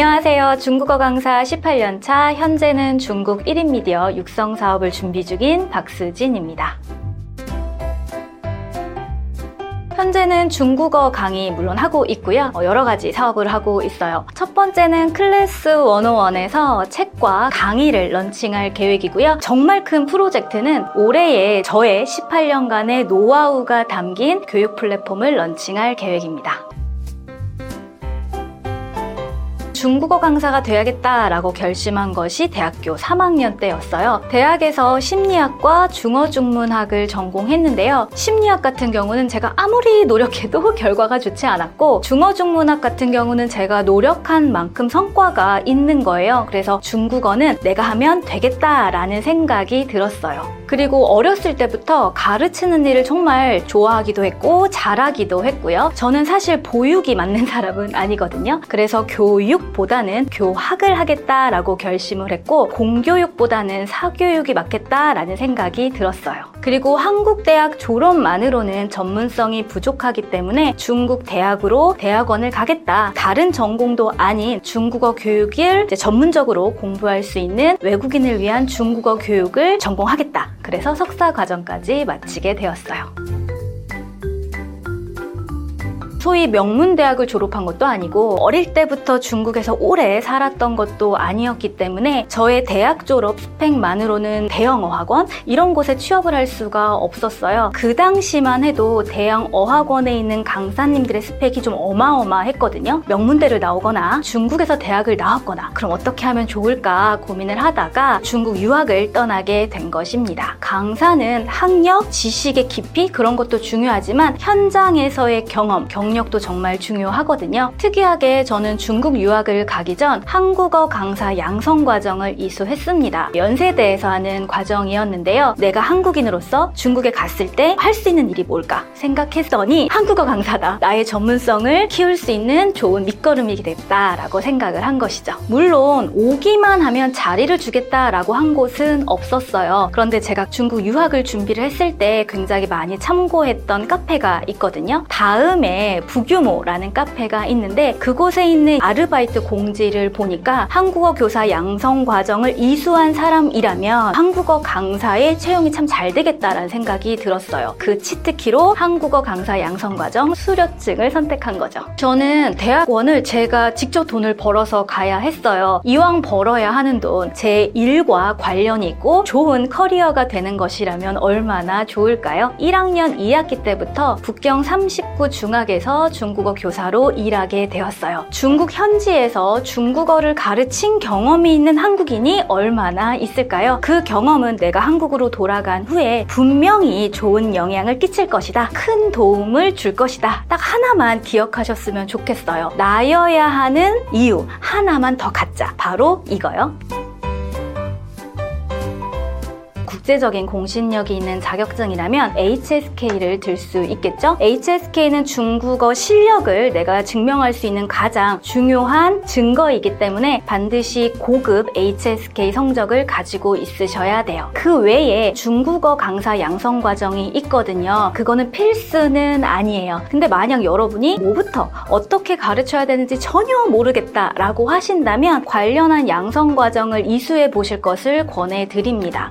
안녕하세요. 중국어 강사 18년차, 현재는 중국 1인 미디어 육성 사업을 준비 중인 박수진입니다. 현재는 중국어 강의 물론 하고 있고요. 어, 여러 가지 사업을 하고 있어요. 첫 번째는 클래스 101에서 책과 강의를 런칭할 계획이고요. 정말 큰 프로젝트는 올해에 저의 18년간의 노하우가 담긴 교육 플랫폼을 런칭할 계획입니다. 중국어 강사가 돼야겠다라고 결심한 것이 대학교 3학년 때였어요. 대학에서 심리학과 중어중문학을 전공했는데요. 심리학 같은 경우는 제가 아무리 노력해도 결과가 좋지 않았고 중어중문학 같은 경우는 제가 노력한 만큼 성과가 있는 거예요. 그래서 중국어는 내가 하면 되겠다라는 생각이 들었어요. 그리고 어렸을 때부터 가르치는 일을 정말 좋아하기도 했고 잘하기도 했고요. 저는 사실 보육이 맞는 사람은 아니거든요. 그래서 교육 보다는 교학을 하겠다라고 결심을 했고 공교육보다는 사교육이 맞겠다라는 생각이 들었어요. 그리고 한국 대학 졸업만으로는 전문성이 부족하기 때문에 중국 대학으로 대학원을 가겠다. 다른 전공도 아닌 중국어 교육을 전문적으로 공부할 수 있는 외국인을 위한 중국어 교육을 전공하겠다. 그래서 석사 과정까지 마치게 되었어요. 소위 명문대학을 졸업한 것도 아니고 어릴 때부터 중국에서 오래 살았던 것도 아니었기 때문에 저의 대학 졸업 스펙만으로는 대형 어학원 이런 곳에 취업을 할 수가 없었어요. 그 당시만 해도 대형 어학원에 있는 강사님들의 스펙이 좀 어마어마했거든요. 명문대를 나오거나 중국에서 대학을 나왔거나 그럼 어떻게 하면 좋을까 고민을 하다가 중국 유학을 떠나게 된 것입니다. 강사는 학력, 지식의 깊이 그런 것도 중요하지만 현장에서의 경험, 경력 경력도 정말 중요하거든요. 특이하게 저는 중국 유학을 가기 전 한국어 강사 양성 과정을 이수했습니다. 연세대에서 하는 과정이었는데요. 내가 한국인으로서 중국에 갔을 때 할 수 있는 일이 뭘까 생각했더니 한국어 강사다. 나의 전문성을 키울 수 있는 좋은 밑거름이 되겠다라고 생각을 한 것이죠. 물론 오기만 하면 자리를 주겠다라고 한 곳은 없었어요. 그런데 제가 중국 유학을 준비를 했을 때 굉장히 많이 참고했던 카페가 있거든요. 다음에 부규모라는 카페가 있는데 그곳에 있는 아르바이트 공지를 보니까 한국어 교사 양성 과정을 이수한 사람이라면 한국어 강사의 채용이 참 잘 되겠다라는 생각이 들었어요. 그 치트키로 한국어 강사 양성 과정 수료증을 선택한 거죠. 저는 대학원을 제가 직접 돈을 벌어서 가야 했어요. 이왕 벌어야 하는 돈, 제 일과 관련이 있고 좋은 커리어가 되는 것이라면 얼마나 좋을까요? 1학년 2학기 때부터 북경 39 중학에서 중국어 교사로 일하게 되었어요. 중국 현지에서 중국어를 가르친 경험이 있는 한국인이 얼마나 있을까요? 그 경험은 내가 한국으로 돌아간 후에 분명히 좋은 영향을 끼칠 것이다. 큰 도움을 줄 것이다. 딱 하나만 기억하셨으면 좋겠어요. 나여야 하는 이유 하나만 더 갖자. 바로 이거요. 국제적인 공신력이 있는 자격증이라면 HSK를 들 수 있겠죠? HSK는 중국어 실력을 내가 증명할 수 있는 가장 중요한 증거이기 때문에 반드시 고급 HSK 성적을 가지고 있으셔야 돼요. 그 외에 중국어 강사 양성 과정이 있거든요. 그거는 필수는 아니에요. 근데 만약 여러분이 뭐부터 어떻게 가르쳐야 되는지 전혀 모르겠다라고 하신다면 관련한 양성 과정을 이수해 보실 것을 권해 드립니다.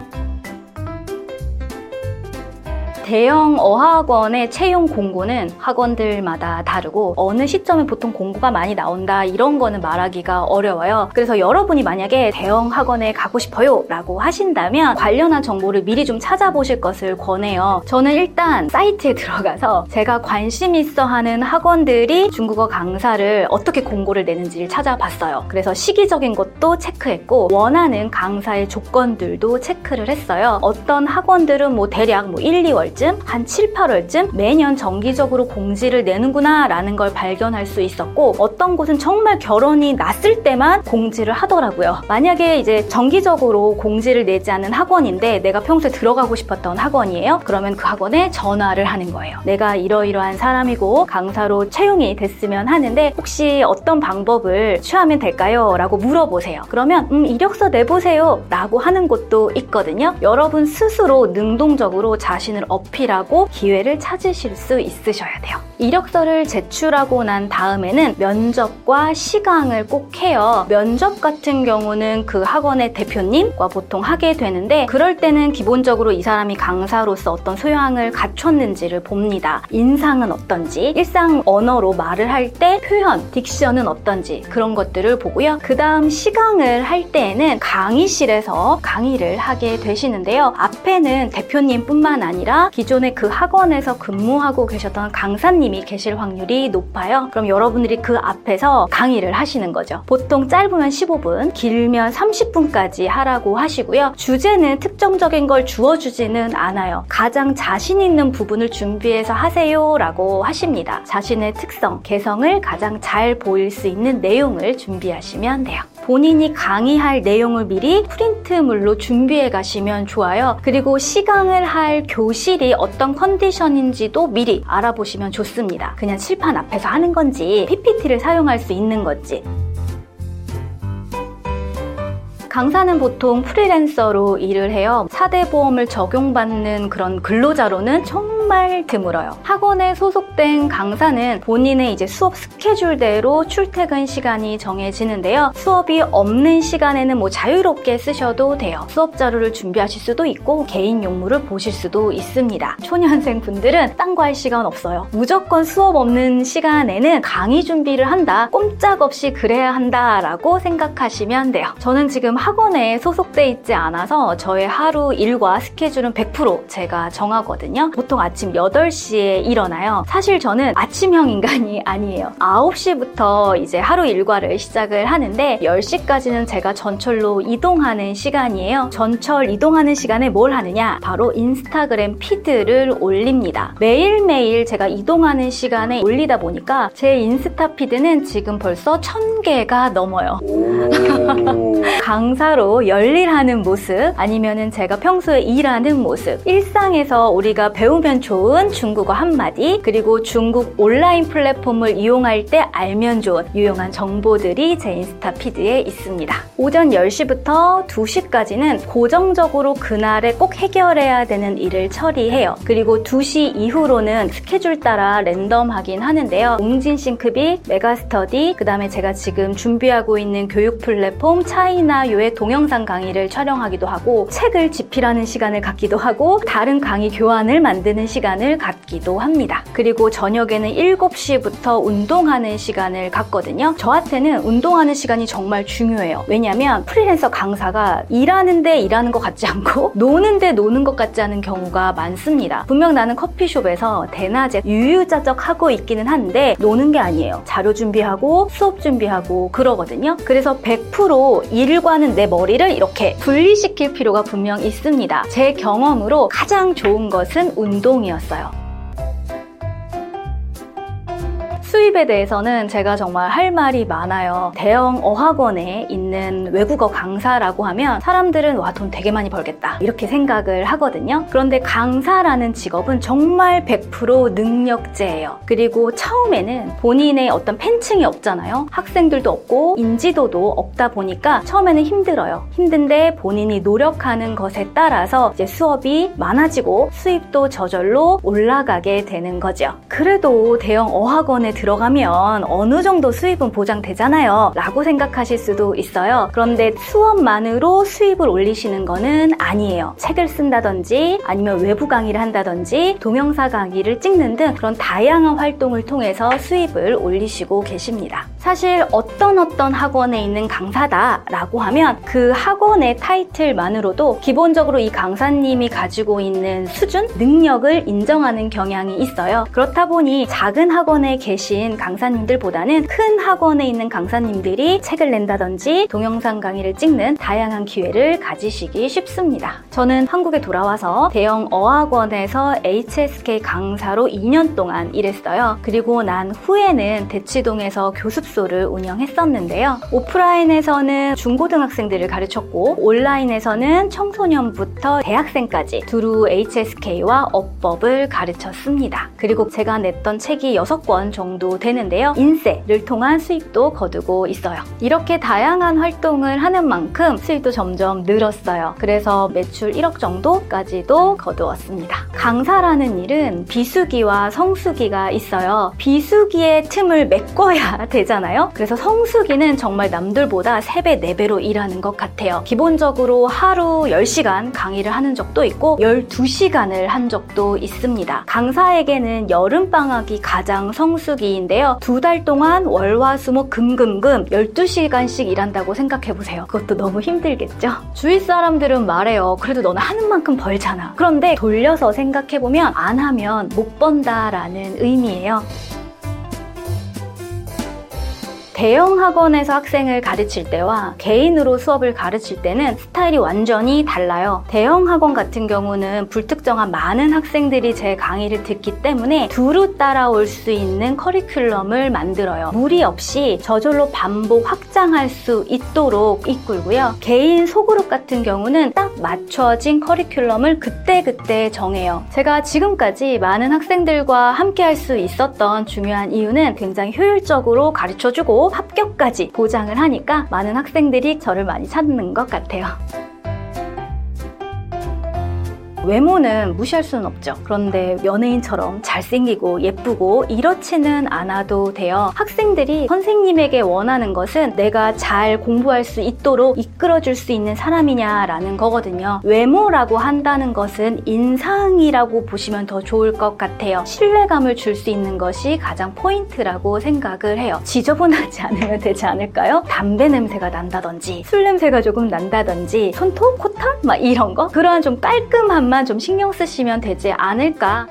대형 어학원의 채용 공고는 학원들마다 다르고 어느 시점에 보통 공고가 많이 나온다 이런 거는 말하기가 어려워요. 그래서 여러분이 만약에 대형 학원에 가고 싶어요 라고 하신다면 관련한 정보를 미리 좀 찾아보실 것을 권해요. 저는 일단 사이트에 들어가서 제가 관심 있어 하는 학원들이 중국어 강사를 어떻게 공고를 내는지를 찾아봤어요. 그래서 시기적인 것도 체크했고 원하는 강사의 조건들도 체크를 했어요. 어떤 학원들은 뭐 대략 뭐 1, 2월 때쯤 한 7, 8월쯤 매년 정기적으로 공지를 내는구나 라는 걸 발견할 수 있었고 어떤 곳은 정말 결혼이 났을 때만 공지를 하더라고요. 만약에 이제 정기적으로 공지를 내지 않은 학원인데 내가 평소에 들어가고 싶었던 학원이에요. 그러면 그 학원에 전화를 하는 거예요. 내가 이러이러한 사람이고 강사로 채용이 됐으면 하는데 혹시 어떤 방법을 취하면 될까요? 라고 물어보세요. 그러면 음 이력서 내보세요 라고 하는 곳도 있거든요. 여러분 스스로 능동적으로 자신을 업 어필하고 기회를 찾으실 수 있으셔야 돼요. 이력서를 제출하고 난 다음에는 면접과 시강을 꼭 해요. 면접 같은 경우는 그 학원의 대표님과 보통 하게 되는데 그럴 때는 기본적으로 이 사람이 강사로서 어떤 소양을 갖췄는지를 봅니다. 인상은 어떤지, 일상 언어로 말을 할 때 표현, diction은 어떤지 그런 것들을 보고요. 그 다음 시강을 할 때에는 강의실에서 강의를 하게 되시는데요. 앞에는 대표님뿐만 아니라 기존에 그 학원에서 근무하고 계셨던 강사님이 계실 확률이 높아요. 그럼 여러분들이 그 앞에서 강의를 하시는 거죠. 보통 짧으면 15분, 길면 30분까지 하라고 하시고요. 주제는 특정적인 걸 주어주지는 않아요. 가장 자신 있는 부분을 준비해서 하세요 라고 하십니다. 자신의 특성, 개성을 가장 잘 보일 수 있는 내용을 준비하시면 돼요. 본인이 강의할 내용을 미리 프린트물로 준비해 가시면 좋아요. 그리고 시강을 할 교실이 어떤 컨디션인지도 미리 알아보시면 좋습니다. 그냥 칠판 앞에서 하는 건지 PPT를 사용할 수 있는 건지 강사는 보통 프리랜서로 일을 해요. 4대 보험을 적용받는 그런 근로자로는 정말 드물어요. 학원에 소속된 강사는 본인의 이제 수업 스케줄대로 출퇴근 시간이 정해지는데요. 수업이 없는 시간에는 뭐 자유롭게 쓰셔도 돼요. 수업 자료를 준비하실 수도 있고 개인 용무를 보실 수도 있습니다. 초년생 분들은 딴 거 할 시간 없어요. 무조건 수업 없는 시간에는 강의 준비를 한다. 꼼짝없이 그래야 한다라고 생각하시면 돼요. 저는 지금 학원에 소속돼 있지 않아서 저의 하루 일과 스케줄은 100% 제가 정하거든요. 보통 아침 8시에 일어나요. 사실 저는 아침형 인간이 아니에요. 9시부터 이제 하루 일과를 시작을 하는데 10시까지는 제가 전철로 이동하는 시간이에요. 전철 이동하는 시간에 뭘 하느냐? 바로 인스타그램 피드를 올립니다. 매일매일 제가 이동하는 시간에 올리다 보니까 제 인스타 피드는 지금 벌써 1000개가 넘어요. 강사 로 열일하는 모습 아니면은 제가 평소에 일하는 모습 일상에서 우리가 배우면 좋은 중국어 한마디 그리고 중국 온라인 플랫폼을 이용할 때 알면 좋은 유용한 정보들이 제 인스타 피드에 있습니다. 오전 10시부터 2시까지는 고정적으로 그날에 꼭 해결해야 되는 일을 처리해요. 그리고 2시 이후로는 스케줄 따라 랜덤하긴 하는데요. 웅진 싱크빅, 메가스터디, 그 다음에 제가 지금 준비하고 있는 교육 플랫폼 차이나 요의 동영상 강의를 촬영하기도 하고 책을 집필하는 시간을 갖기도 하고 다른 강의 교환을 만드는 시간을 갖기도 합니다. 그리고 저녁에는 7시부터 운동하는 시간을 갖거든요. 저한테는 운동하는 시간이 정말 중요해요. 왜냐하면 프리랜서 강사가 일하는데 일하는 것 같지 않고 노는데 노는 것 같지 않은 경우가 많습니다. 분명 나는 커피숍에서 대낮에 유유자적 하고 있기는 한데 노는 게 아니에요. 자료 준비하고 수업 준비하고 그러거든요. 그래서 100% 일과는 내 머리를 이렇게 분리시킬 필요가 분명 있습니다. 제 경험으로 가장 좋은 것은 운동이었어요. 수입에 대해서는 제가 정말 할 말이 많아요. 대형 어학원에 있는 외국어 강사라고 하면 사람들은 와, 돈 되게 많이 벌겠다. 이렇게 생각을 하거든요. 그런데 강사라는 직업은 정말 100% 능력제예요. 그리고 처음에는 본인의 어떤 팬층이 없잖아요. 학생들도 없고 인지도도 없다 보니까 처음에는 힘들어요. 힘든데 본인이 노력하는 것에 따라서 이제 수업이 많아지고 수입도 저절로 올라가게 되는 거죠. 그래도 대형 어학원에 들어 가면 어느 정도 수입은 보장되잖아요. 라고 생각하실 수도 있어요. 그런데 수업만으로 수입을 올리시는 거는 아니에요. 책을 쓴다든지 아니면 외부 강의를 한다든지 동영상 강의를 찍는 등 그런 다양한 활동을 통해서 수입을 올리시고 계십니다. 사실 어떤 어떤 학원에 있는 강사다라고 하면 그 학원의 타이틀만으로도 기본적으로 이 강사님이 가지고 있는 수준, 능력을 인정하는 경향이 있어요. 그렇다 보니 작은 학원에 계신 강사님들보다는 큰 학원에 있는 강사님들이 책을 낸다든지 동영상 강의를 찍는 다양한 기회를 가지시기 쉽습니다. 저는 한국에 돌아와서 대형 어학원에서 HSK 강사로 2년 동안 일했어요. 그리고 난 후에는 대치동에서 교습 소 교육소를 운영했었는데요. 오프라인에서는 중고등학생들을 가르쳤고 온라인에서는 청소년부터 대학생까지 두루 HSK와 어법을 가르쳤습니다. 그리고 제가 냈던 책이 6권 정도 되는데요. 인쇄를 통한 수입도 거두고 있어요. 이렇게 다양한 활동을 하는 만큼 수입도 점점 늘었어요. 그래서 매출 1억 정도까지도 거두었습니다. 강사라는 일은 비수기와 성수기가 있어요. 비수기의 틈을 메꿔야 되잖아요. 그래서 성수기는 정말 남들보다 3배, 4배로 일하는 것 같아요. 기본적으로 하루 10시간 강의를 하는 적도 있고 12시간을 한 적도 있습니다. 강사에게는 여름방학이 가장 성수기인데요. 두 달 동안 월화수목 금금금 12시간씩 일한다고 생각해보세요. 그것도 너무 힘들겠죠? 주위 사람들은 말해요. 그래도 너는 하는 만큼 벌잖아. 그런데 돌려서 생각해보면 안 하면 못 번다라는 의미예요. 대형 학원에서 학생을 가르칠 때와 개인으로 수업을 가르칠 때는 스타일이 완전히 달라요. 대형 학원 같은 경우는 불특정한 많은 학생들이 제 강의를 듣기 때문에 두루 따라올 수 있는 커리큘럼을 만들어요. 무리 없이 저절로 반복 확장할 수 있도록 이끌고요. 개인 소그룹 같은 경우는 딱 맞춰진 커리큘럼을 그때그때 정해요. 제가 지금까지 많은 학생들과 함께 할 수 있었던 중요한 이유는 굉장히 효율적으로 가르쳐주고 합격까지 보장을 하니까 많은 학생들이 저를 많이 찾는 것 같아요. 외모는 무시할 수는 없죠. 그런데 연예인처럼 잘생기고 예쁘고 이렇지는 않아도 돼요. 학생들이 선생님에게 원하는 것은 내가 잘 공부할 수 있도록 이끌어줄 수 있는 사람이냐라는 거거든요. 외모라고 한다는 것은 인상이라고 보시면 더 좋을 것 같아요. 신뢰감을 줄 수 있는 것이 가장 포인트라고 생각을 해요. 지저분하지 않으면 되지 않을까요? 담배 냄새가 난다든지 술 냄새가 조금 난다든지 손톱, 코털 막 이런 거 그러한 좀 깔끔함 만 좀 신경 쓰시면 되지 않을까.